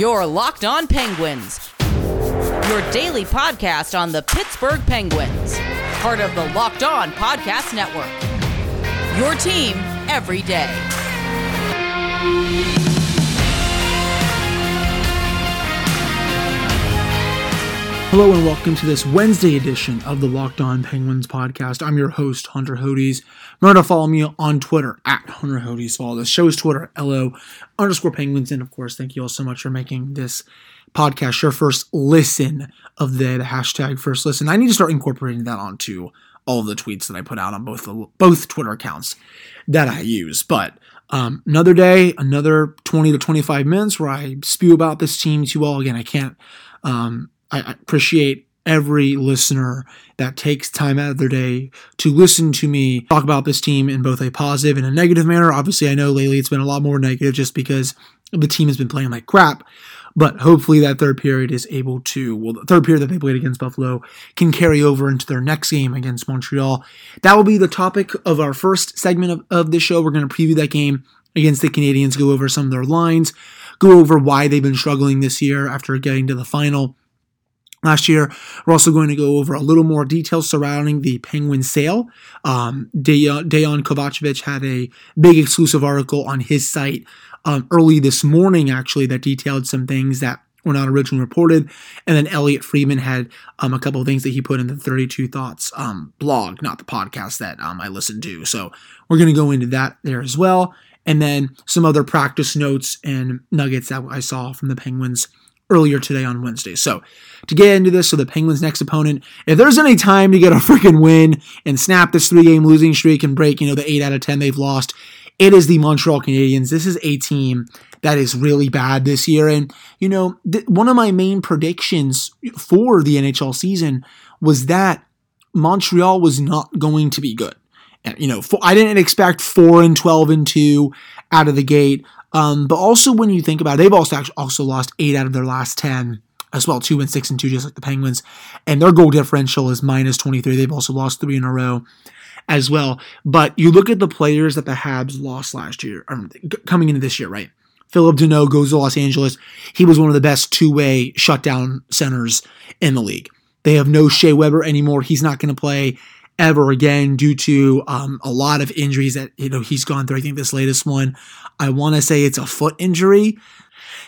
Your Locked On Penguins, your daily podcast on the Pittsburgh Penguins, part of the Locked On Podcast Network. Your team every day. Hello and welcome to this Wednesday edition of the Locked On Penguins podcast. I'm your host, Hunter Hodes. Remember to follow me on Twitter at Hunter Hodes. Follow the show's Twitter, LO underscore Penguins. And of course, thank you all so much for making this podcast your first listen of the, the hashtag first listen. I need to start incorporating that onto all of the tweets that I put out on both the, both Twitter accounts that I use. But um, another day, another 20 to 25 minutes where I spew about this team to you all. Again, I can't um, I appreciate every listener that takes time out of their day to listen to me talk about this team in both a positive and a negative manner. Obviously, I know lately it's been a lot more negative just because the team has been playing like crap. But hopefully that third period is able to, well, the third period that they played against Buffalo can carry over into their next game against Montreal. That will be the topic of our first segment of, of this show. We're going to preview that game against the Canadiens, go over some of their lines, go over why they've been struggling this year after getting to the final last year. We're also going to go over a little more details surrounding the Penguin sale. Um, Dejan, Dejan Kovacevic had a big exclusive article on his site um, early this morning, actually, that detailed some things that were not originally reported. And then Elliotte Friedman had um, a couple of things that he put in the 32 Thoughts um, blog, not the podcast that um, I listened to. So we're going to go into that there as well. And then some other practice notes and nuggets that I saw from the Penguins earlier today on Wednesday. So to get into this, so the Penguins' next opponent, if there's any time to get a freaking win and snap this three-game losing streak and break, you know, the eight out of ten they've lost, it is the Montreal Canadiens. This is a team that is really bad this year, and you know, th- one of my main predictions for the NHL season was that Montreal was not going to be good. And, you know, I didn't expect four and twelve and two out of the gate. Um, but also when you think about it, they've also also lost eight out of their last ten as well, two and six and two, just like the Penguins. And their goal differential is minus 23. They've also lost three in a row as well. But you look at the players that the Habs lost last year, coming into this year, right? Philip Danault goes to Los Angeles. He was one of the best two-way shutdown centers in the league. They have no Shea Weber anymore. He's not going to play ever again due to um, a lot of injuries that you know he's gone through. I think this latest one, I want to say it's a foot injury.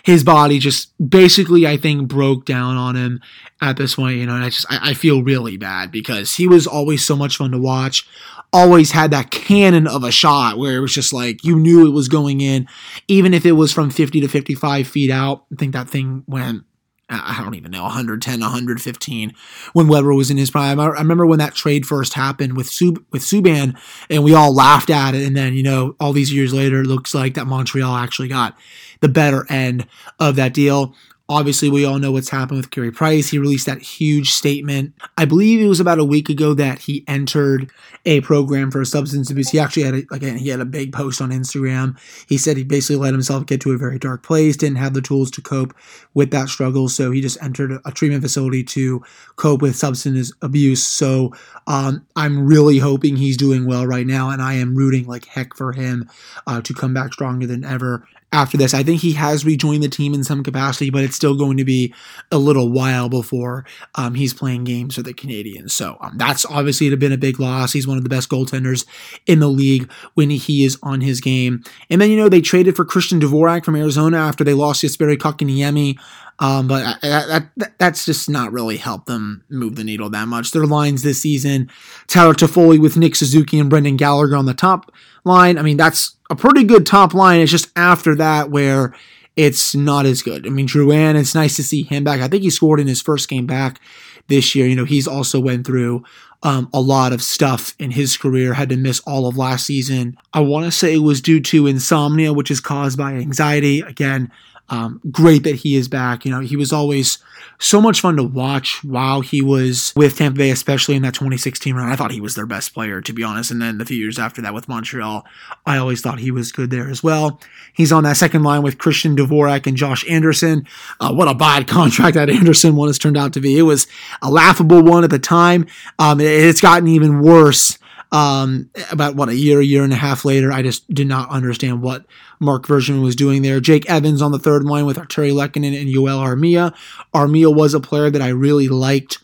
His body just basically, I think, broke down on him at this point. You know, and I just I, I feel really bad because he was always so much fun to watch. Always had that cannon of a shot where it was just like you knew it was going in, even if it was from 50 to 55 feet out. I think that thing went I don't even know, 110, 115 when Weber was in his prime. I remember when that trade first happened with Sub, with Subban and we all laughed at it. And then, you know, all these years later, it looks like that Montreal actually got the better end of that deal. Obviously, we all know what's happened with Carey Price. He released that huge statement. I believe it was about a week ago that he entered a program for substance abuse. He actually had a, he had a big post on Instagram. He said he basically let himself get to a very dark place, didn't have the tools to cope with that struggle, so he just entered a treatment facility to cope with substance abuse. So um, I'm really hoping he's doing well right now, and I am rooting like heck for him uh, to come back stronger than ever after this. I think he has rejoined the team in some capacity, but it's still going to be a little while before um, he's playing games for the Canadiens. So um, that's obviously been a big loss. He's one of the best goaltenders in the league when he is on his game. And then, you know, they traded for Christian Dvorak from Arizona after they lost Jesperi Kotkaniemi. Um, but that, that, that's just not really helped them move the needle that much. Their lines this season, Tyler Toffoli with Nick Suzuki and Brendan Gallagher on the top line. I mean, that's a pretty good top line. It's just after that where it's not as good. I mean, Drouin, it's nice to see him back. I think he scored in his first game back this year. You know, he's also went through um, a lot of stuff in his career, had to miss all of last season. I want to say it was due to insomnia, which is caused by anxiety. Again, um, great that he is back. You know, he was always so much fun to watch while he was with Tampa Bay, especially in that 2016 run. I thought he was their best player, to be honest. And then the few years after that with Montreal, I always thought he was good there as well. He's on that second line with Christian Dvorak and Josh Anderson. Uh, what a bad contract that Anderson one has turned out to be. It was a laughable one at the time. Um, it's gotten even worse Um, about what a year, a year and a half later, I just did not understand what Marc Bergevin was doing there. Jake Evans on the third line with Artturi Lehkonen and Joel Armia. Armia was a player that I really liked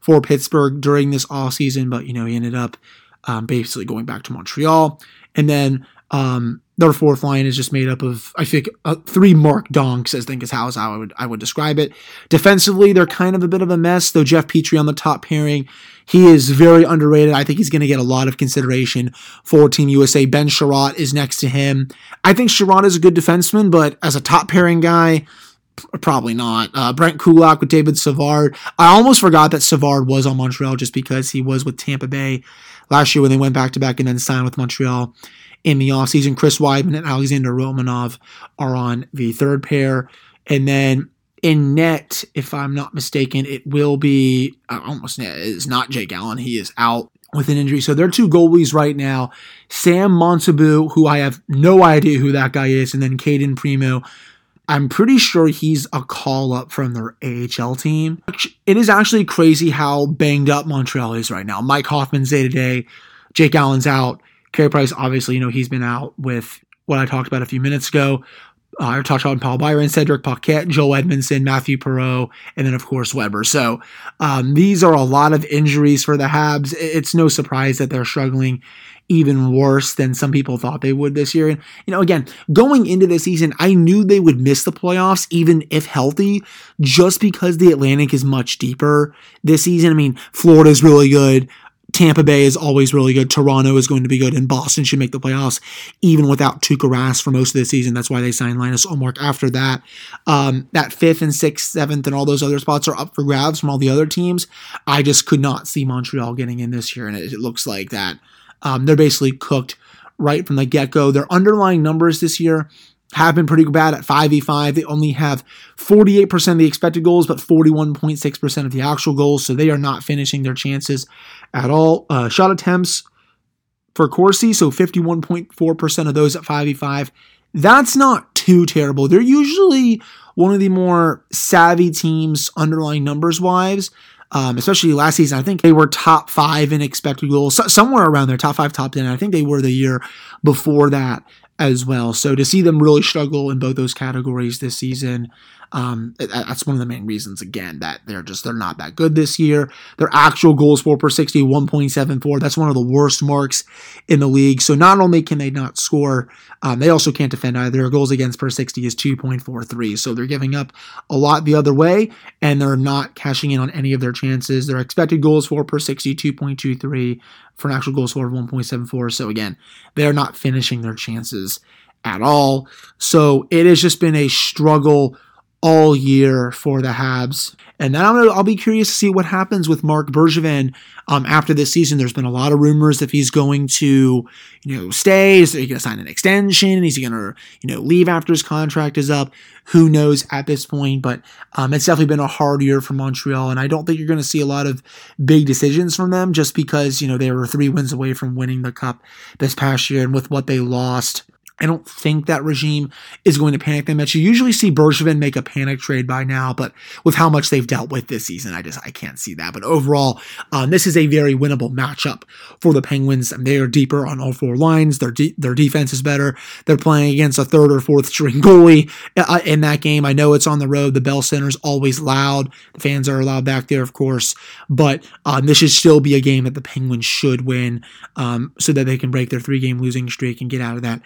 for Pittsburgh during this off season, but you know he ended up um, basically going back to Montreal. And then um, their fourth line is just made up of I think uh, three Mark Donks. I think is how I would I would describe it. Defensively, they're kind of a bit of a mess. Though Jeff Petry on the top pairing, he is very underrated. I think he's going to get a lot of consideration for Team USA. Ben Chiarot is next to him. I think Chiarot is a good defenseman, but as a top pairing guy, Probably not. Uh, Brett Kulak with David Savard. I almost forgot that Savard was on Montreal just because he was with Tampa Bay last year when they went back to back and then signed with Montreal in the offseason. Chris Wideman and Alexander Romanov are on the third pair. And then in net, if I'm not mistaken, it will be almost. It's not Jake Allen. He is out with an injury. So they're two goalies right now. Sam Montembeault, who I have no idea who that guy is, and then Cayden Primeau I'm pretty sure he's a call up from their AHL team. It is actually crazy how banged up Montreal is right now. Mike Hoffman's day to day, Jake Allen's out. Carey Price, obviously, you know, he's been out with what I talked about a few minutes ago. Uh, I talked about Paul Byron, Cedric Paquette, Joe Edmundson, Matthew Perreault, and then, of course, Weber. So um, these are a lot of injuries for the Habs. It's no surprise that they're struggling even worse than some people thought they would this year. And, you know, again, going into the season, I knew they would miss the playoffs, even if healthy, just because the Atlantic is much deeper this season. I mean, Florida is really good. Tampa Bay is always really good. Toronto is going to be good, and Boston should make the playoffs even without Tuukka Rask for most of the season. That's why they signed Linus Ullmark after that. Um, that fifth and sixth, seventh, and all those other spots are up for grabs from all the other teams. I just could not see Montreal getting in this year, and it, it looks like that um, they're basically cooked right from the get go. Their underlying numbers this year have been pretty bad at 5v5. They only have 48% of the expected goals, but 41.6% of the actual goals. So they are not finishing their chances at all. Uh, shot attempts for Corsi, so 51.4% of those at 5v5. That's not too terrible. They're usually one of the more savvy teams underlying numbers wise um, especially last season. I think they were top five in expected goals, somewhere around there, top five, top ten. I think they were the year before that as well. So to see them really struggle in both those categories this season, um, that's one of the main reasons again that they're just they're not that good this year. Their actual goals for per 60 1.74. That's one of the worst marks in the league. So not only can they not score, um, they also can't defend either. Their goals against per 60 is 2.43. So they're giving up a lot the other way, and they're not cashing in on any of their chances. Their expected goals for per 60 2.23 for an actual goal score of 1.74. So again, they're not finishing their chances at all. So it has just been a struggle all year for the Habs. And then I'm gonna, I'll be curious to see what happens with Marc Bergevin um, after this season. There's been a lot of rumors if he's going to, you know, stay. Is he going to sign an extension? Is he going to, you know, leave after his contract is up? Who knows at this point? But um, it's definitely been a hard year for Montreal, and I don't think you're going to see a lot of big decisions from them just because you know they were three wins away from winning the cup this past year, and with what they lost I don't think that regime is going to panic that much. You usually see Bergevin make a panic trade by now, but with how much they've dealt with this season, I just I can't see that. But overall, um, this is a very winnable matchup for the Penguins. And they are deeper on all four lines. Their de- their defense is better. They're playing against a third or fourth string goalie uh, in that game. I know it's on the road. The Bell Center is always loud. The fans are allowed back there, of course. But um, this should still be a game that the Penguins should win, um, so that they can break their three game losing streak and get out of that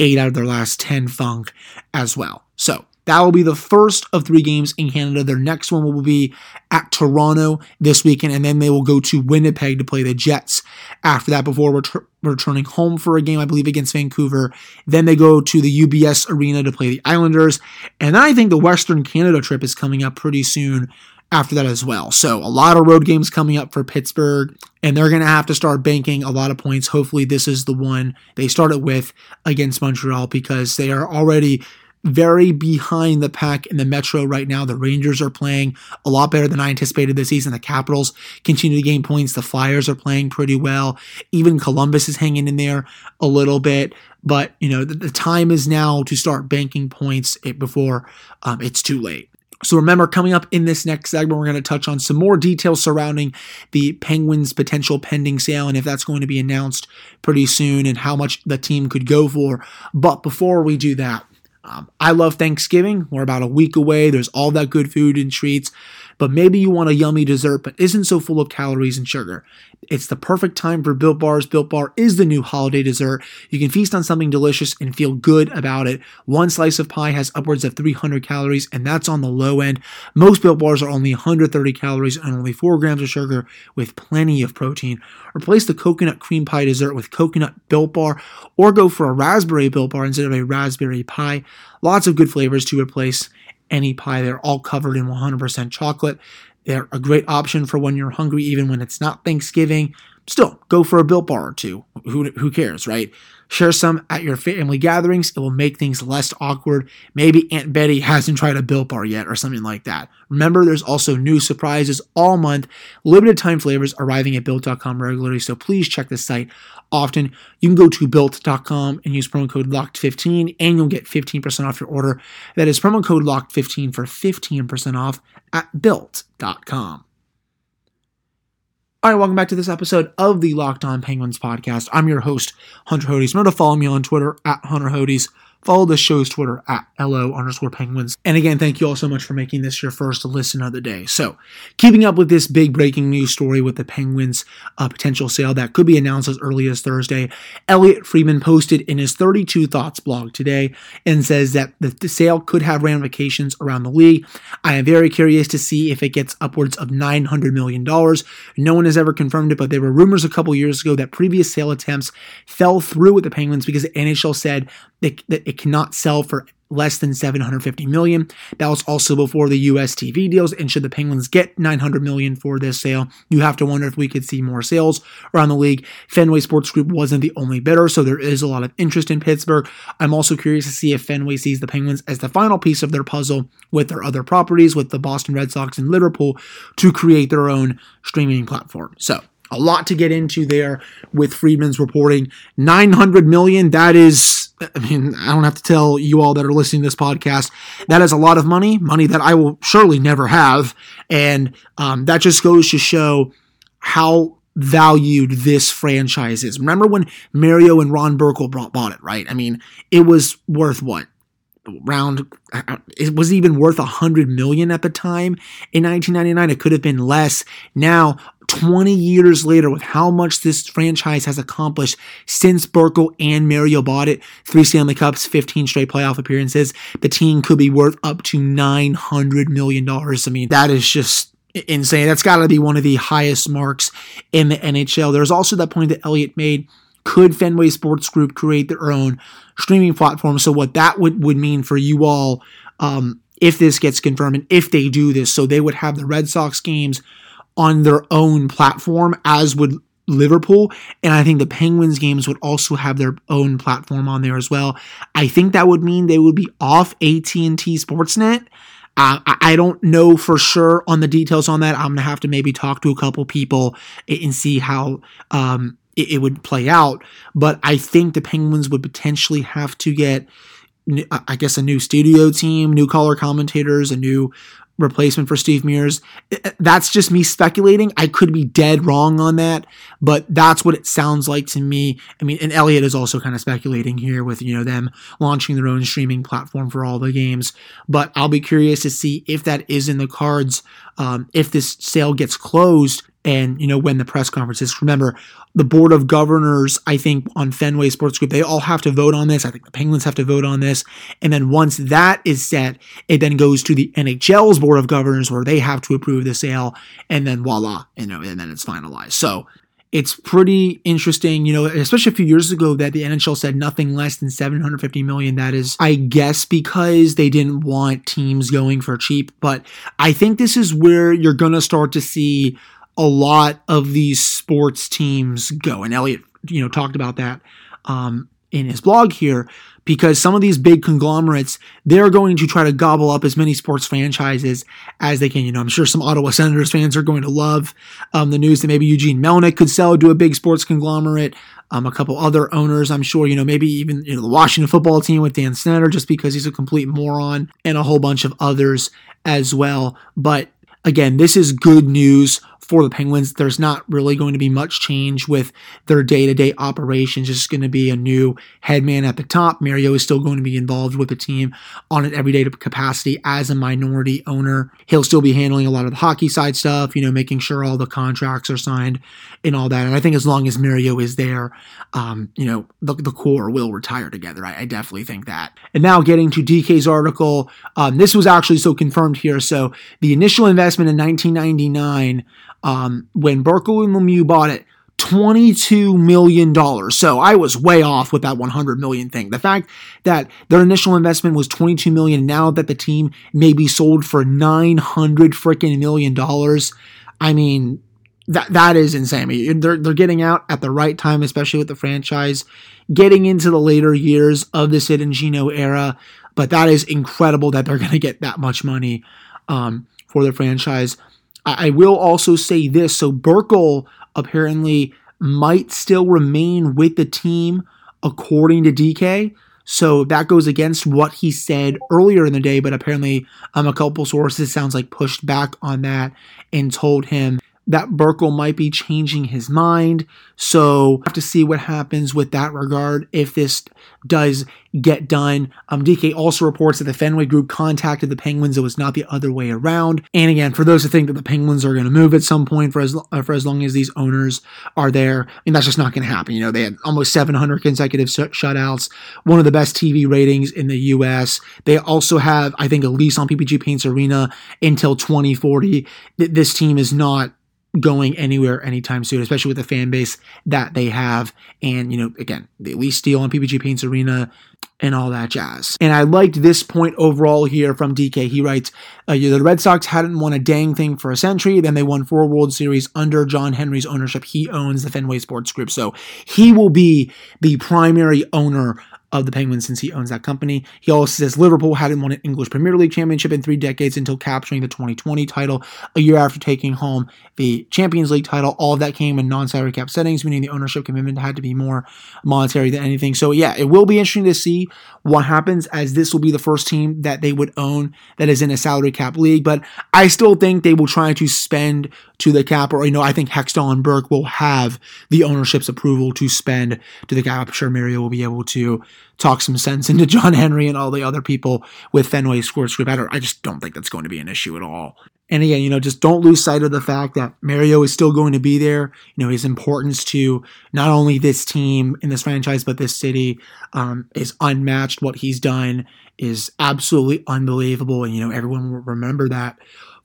eight out of their last 10 funk as well. So that will be the first of three games in Canada. Their next one will be at Toronto this weekend, and then they will go to Winnipeg to play the Jets after that before ret- returning home for a game, I believe, against Vancouver. Then they go to the UBS Arena to play the Islanders. And I think the Western Canada trip is coming up pretty soon after that as well. So a lot of road games coming up for Pittsburgh, and they're going to have to start banking a lot of points. Hopefully, this is the one they started with against Montreal because they are already very behind the pack in the Metro right now. The Rangers are playing a lot better than I anticipated this season. The Capitals continue to gain points. The Flyers are playing pretty well. Even Columbus is hanging in there a little bit. But, you know, the, the time is now to start banking points before um, it's too late. So remember, coming up in this next segment, we're going to touch on some more details surrounding the Penguins' potential pending sale and if that's going to be announced pretty soon and how much the team could go for. But before we do that, um, I love Thanksgiving. We're about a week away. There's all that good food and treats but maybe you want a yummy dessert but isn't so full of calories and sugar. It's the perfect time for Built Bars. Built Bar is the new holiday dessert. You can feast on something delicious and feel good about it. One slice of pie has upwards of 300 calories, and that's on the low end. Most Built Bars are only 130 calories and only 4 grams of sugar with plenty of protein. Replace the coconut cream pie dessert with coconut Built Bar, or go for a raspberry Built Bar instead of a raspberry pie. Lots of good flavors to replace any pie. They're all covered in 100% chocolate. They're a great option for when you're hungry, even when it's not Thanksgiving. Still, go for a Built Bar or two. Who, who cares, right? Share some at your family gatherings. It will make things less awkward. Maybe Aunt Betty hasn't tried a Built Bar yet or something like that. Remember, there's also new surprises all month, limited time flavors arriving at Built.com regularly, so please check the site often. You can go to Built.com and use promo code LOCKED15 and you'll get 15% off your order. That is promo code LOCKED15 for 15% off at Built.com. All right, welcome back to this episode of the Locked On Penguins podcast. I'm your host, Hunter Hodes. Remember to follow me on Twitter at Hunter Hodes. Follow the show's Twitter at LO underscore penguins. And again, thank you all so much for making this your first listen of the day. So, keeping up with this big breaking news story with the Penguins' uh, potential sale that could be announced as early as Thursday, Elliotte Friedman posted in his 32 Thoughts blog today and says that the, the sale could have ramifications around the league. I am very curious to see if it gets upwards of $900 million. No one has ever confirmed it, but there were rumors a couple years ago that previous sale attempts fell through with the Penguins because the NHL said that, it cannot sell for less than 750 million. That was also before the US TV deals. And should the Penguins get 900 million for this sale, you have to wonder if we could see more sales around the league. Fenway Sports Group wasn't the only bidder, so there is a lot of interest in Pittsburgh. I'm also curious to see if Fenway sees the Penguins as the final piece of their puzzle with their other properties, with the Boston Red Sox and Liverpool, to create their own streaming platform. So a lot to get into there with Friedman's reporting. 900 million, that is I mean, I don't have to tell you all that are listening to this podcast, that is a lot of money, money that I will surely never have. And um, that just goes to show how valued this franchise is. Remember when Mario and Ron Burkle brought, bought it, right? I mean, it was worth what? Around, it was even worth a hundred million at the time in 1999. It could have been less. Now 20 years later, with how much this franchise has accomplished since Burkle and Mario bought it, three Stanley Cups, 15 straight playoff appearances, the team could be worth up to $900 million. I mean, that is just insane. That's got to be one of the highest marks in the NHL. There's also that point that Elliotte made. Could Fenway Sports Group create their own streaming platform? So, what that would, would mean for you all um, if this gets confirmed and if they do this, so they would have the Red Sox games on their own platform, as would Liverpool. And I think the Penguins games would also have their own platform on there as well. I think that would mean they would be off AT&T Sportsnet. Uh, I don't know for sure on the details on that. I'm gonna have to maybe talk to a couple people and see how um, it, it would play out. But I think the Penguins would potentially have to get I guess a new studio team, new color commentators, a new replacement for Steve Mears. That's just me speculating. I could be dead wrong on that, but that's what it sounds like to me. I mean, and Elliotte is also kind of speculating here with, you know, them launching their own streaming platform for all the games. But I'll be curious to see if that is in the cards, um, if this sale gets closed and, you know, when the press conference is. Remember, the board of governors, I think, on Fenway Sports Group, they all have to vote on this. I think the Penguins have to vote on this. And then once that is set, it then goes to the NHL's board of governors where they have to approve the sale. And then voila, you know, and then it's finalized. So it's pretty interesting, you know, especially a few years ago that the NHL said nothing less than 750 million. That is, I guess, because they didn't want teams going for cheap. But I think this is where you're going to start to see a lot of these sports teams go. And Elliotte, you know, talked about that um, in his blog here because some of these big conglomerates, they're going to try to gobble up as many sports franchises as they can. You know, I'm sure some Ottawa Senators fans are going to love um, the news that maybe Eugene Melnyk could sell to a big sports conglomerate. Um, a couple other owners, I'm sure, you know, maybe even you know the Washington football team with Dan Snyder, just because he's a complete moron, and a whole bunch of others as well. But again, this is good news for the Penguins. There's not really going to be much change with their day to day operations. It's going to be a new head man at the top. Mario is still going to be involved with the team on an everyday capacity as a minority owner. He'll still be handling a lot of the hockey side stuff, you know, making sure all the contracts are signed and all that. And I think as long as Mario is there, um, you know, the, the core will retire together. I, I, definitely think that. And now getting to DK's article, um, this was actually so confirmed here. So the initial investment in 1999 um, when Burkle and Lemieux bought it, $22 million. So I was way off with that 100 million thing. The fact that their initial investment was 22 million, now that the team may be sold for 900 freaking million dollars. I mean, that that is insane. They're they're getting out at the right time, especially with the franchise getting into the later years of the Sid and Gino era. But that is incredible that they're going to get that much money um, for the franchise. I will also say this. So Burkle apparently might still remain with the team according to DK. So that goes against what he said earlier in the day, but apparently um, a couple sources sounds like pushed back on that and told him that Burkle might be changing his mind. So we have to see what happens with that regard if this does get done. Um, DK also reports that the Fenway Group contacted the Penguins. It was not the other way around. And again, for those who think that the Penguins are going to move at some point for as for as long as these owners are there, and that's just not going to happen. You know, they had almost 700 consecutive shutouts, one of the best TV ratings in the U.S. They also have, I think, a lease on PPG Paints Arena until 2040. This team is not going anywhere anytime soon, especially with the fan base that they have. And, you know, again, the lease deal on PPG Paints Arena and all that jazz. And I liked this point overall here from DK. He writes, uh, the Red Sox hadn't won a dang thing for a century. Then they won four World Series under John Henry's ownership. He owns the Fenway Sports Group. So he will be the primary owner of the Penguins since he owns that company. He also says Liverpool hadn't won an English Premier League championship in three decades until capturing the 2020 title a year after taking home the Champions League title. All of that came in non-salary cap settings, meaning the ownership commitment had to be more monetary than anything. So yeah, it will be interesting to see what happens as this will be the first team that they would own that is in a salary cap league. But I still think they will try to spend to the cap, or you know, I think Hextall and Burke will have the ownership's approval to spend to the cap. I'm sure Mario will be able to talk some sense into John Henry and all the other people with Fenway Sports Group. I, don't, I just don't think that's going to be an issue at all. And again, you know, just don't lose sight of the fact that Mario is still going to be there. You know, his importance to not only this team in this franchise, but this city um, is unmatched. What he's done is absolutely unbelievable. And, you know, everyone will remember that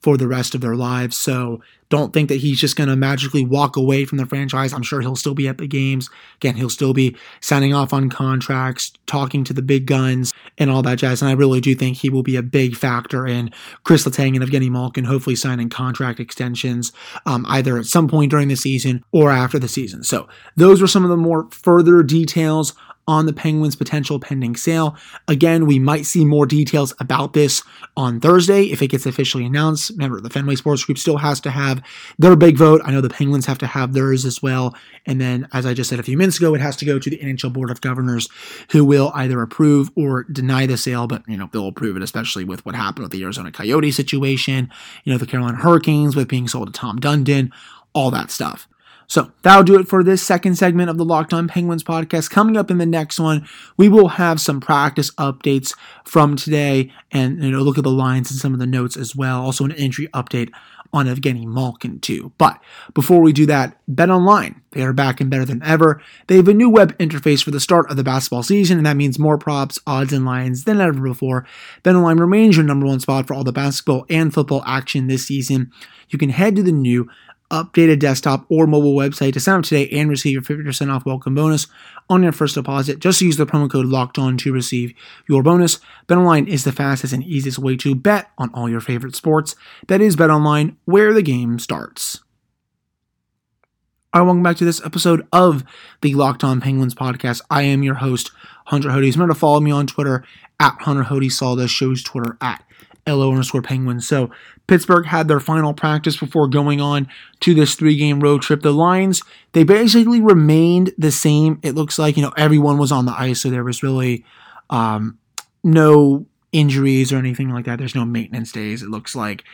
for the rest of their lives. So don't think that he's just going to magically walk away from the franchise. I'm sure he'll still be at the games. Again, he'll still be signing off on contracts, talking to the big guns, and all that jazz. And I really do think he will be a big factor in Chris Letang and Evgeny Malkin hopefully signing contract extensions um, either at some point during the season or after the season. So those were some of the more further details on the Penguins' potential pending sale. Again, we might see more details about this on Thursday if it gets officially announced. Remember, the Fenway Sports Group still has to have their big vote. I know the Penguins have to have theirs as well. And then, as I just said a few minutes ago, it has to go to the NHL Board of Governors who will either approve or deny the sale, but, you know, they'll approve it, especially with what happened with the Arizona Coyote situation, you know, the Carolina Hurricanes with being sold to Tom Dundon, all that stuff. So that'll do it for this second segment of the Locked On Penguins podcast. Coming up in the next one, we will have some practice updates from today and you know look at the lines and some of the notes as well. Also an injury update on Evgeny Malkin too. But before we do that, Bet Online. They are back and better than ever. They have a new web interface for the start of the basketball season, and that means more props, odds, and lines than ever before. Bet Online remains your number one spot for all the basketball and football action this season. You can head to the new updated desktop or mobile website to sign up today and receive your 50% off welcome bonus on your first deposit. Just use the promo code locked on to receive your bonus. BetOnline is the fastest and easiest way to bet on all your favorite sports. That is BetOnline, where the game starts. All right, welcome back to this episode of the Locked On Penguins podcast. I am your host, Hunter Hodes. Remember to follow me on Twitter at Hunter Hodes. Saw the show's Twitter at LO underscore Penguins. So Pittsburgh had their final practice before going on to this three game road trip. The lines, they basically remained the same. It looks like, you know, everyone was on the ice, so there was really um, no injuries or anything like that. There's no maintenance days, it looks like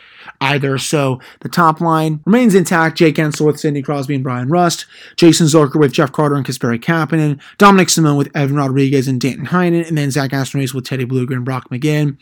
either. So the top line remains intact. Jake Guentzel with Sidney Crosby and Bryan Rust, Jason Zucker with Jeff Carter and Kasperi Kapanen, Dominik Simon with Evan Rodrigues and Danton Heinen, and then Zach Aston with Teddy Blueger and Brock McGinn.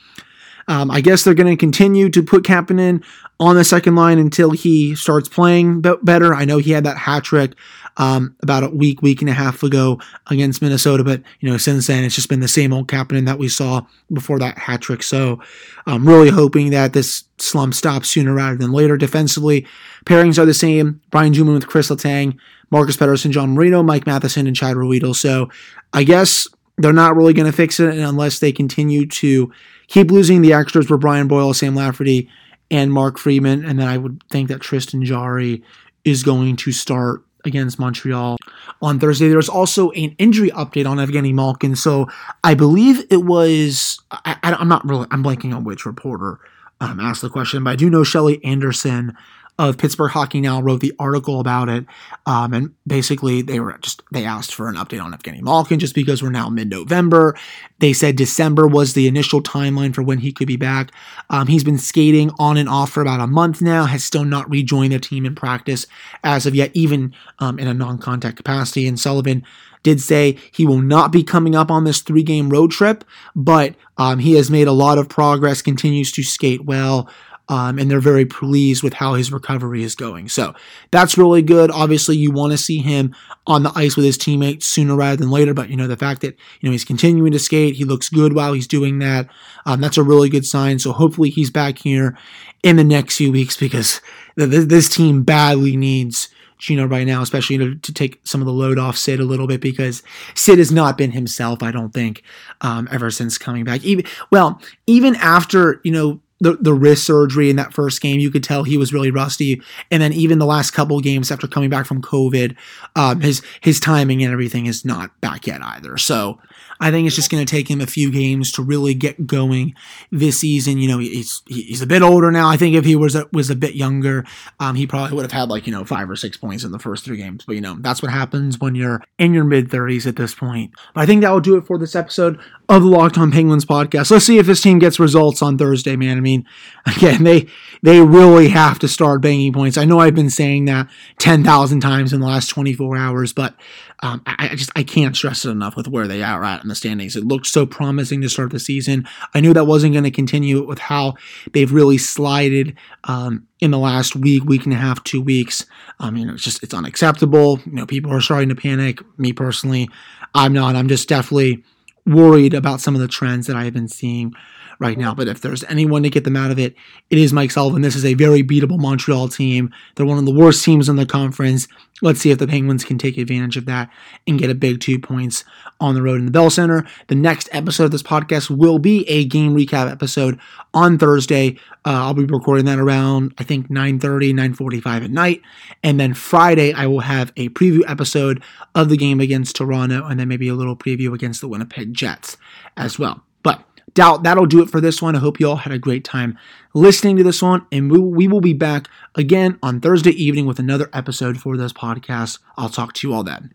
Um, I guess they're going to continue to put Kapanen on the second line until he starts playing better. I know he had that hat trick um, about a week, week and a half ago against Minnesota, but you know since then it's just been the same old Kapanen that we saw before that hat trick. So I'm really hoping that this slump stops sooner rather than later. Defensively, pairings are the same: Brian Dumoulin with Chris Letang, Marcus Pettersson, John Marino, Mike Matheson, and Chad Ruhwedel. So I guess they're not really going to fix it unless they continue to keep losing the extras for Brian Boyle, Sam Lafferty, and Mark Friedman. And then I would think that Tristan Jarry is going to start against Montreal on Thursday. There's also an injury update on Evgeny Malkin. So I believe it was, I, am not really, I'm blanking on which reporter um, asked the question, but I do know Shelly Anderson of Pittsburgh Hockey Now wrote the article about it, um, and basically they were just they asked for an update on Evgeny Malkin just because we're now mid-November. They said December was the initial timeline for when he could be back. Um, he's been skating on and off for about a month now, has still not rejoined the team in practice as of yet, even um, in a non-contact capacity. And Sullivan did say he will not be coming up on this three game road trip, but um, he has made a lot of progress, continues to skate well um, and they're very pleased with how his recovery is going. So that's really good. Obviously, you want to see him on the ice with his teammates sooner rather than later. But you know the fact that you know he's continuing to skate, he looks good while he's doing that. Um, that's a really good sign. So hopefully he's back here in the next few weeks because this team badly needs. Gino right now, especially to, to, take some of the load off Sid a little bit because Sid has not been himself, I don't think, um, ever since coming back. Even well, even after you know the, the wrist surgery in that first game, you could tell he was really rusty. And then even the last couple games after coming back from COVID, um, his his timing and everything is not back yet either. So I think it's just going to take him a few games to really get going this season. You know, he's he's a bit older now. I think if he was a, was a bit younger, um, he probably would have had like you know five or six points in the first three games. But you know, that's what happens when you're in your mid thirties at this point. But I think that will do it for this episode of the Locked On Penguins podcast. Let's see if this team gets results on Thursday, man. I mean, again, they they really have to start banging points. I know I've been saying that ten thousand times in the last twenty four hours, but um, I, I, just I can't stress it enough with where they are at in the standings. It looked so promising to start the season. I knew that wasn't going to continue with how they've really slided um, in the last week, week and a half, two weeks. Um, you know, it's just it's unacceptable. You know, people are starting to panic. Me personally, I'm not. I'm just definitely worried about some of the trends that I have been seeing right now. But if there's anyone to get them out of it, it is Mike Sullivan. This is a very beatable Montreal team. They're one of the worst teams in the conference. Let's see if the Penguins can take advantage of that and get a big two points on the road in the Bell Center. The next episode of this podcast will be a game recap episode on Thursday. Uh, I'll be recording that around I think 9:30, 9:45 at night, and then Friday I will have a preview episode of the game against Toronto, and then maybe a little preview against the Winnipeg Jets as well doubt that'll do it for this one. I hope you all had a great time listening to this one, and we, we will be back again on Thursday evening with another episode for this podcast. I'll talk to you all then.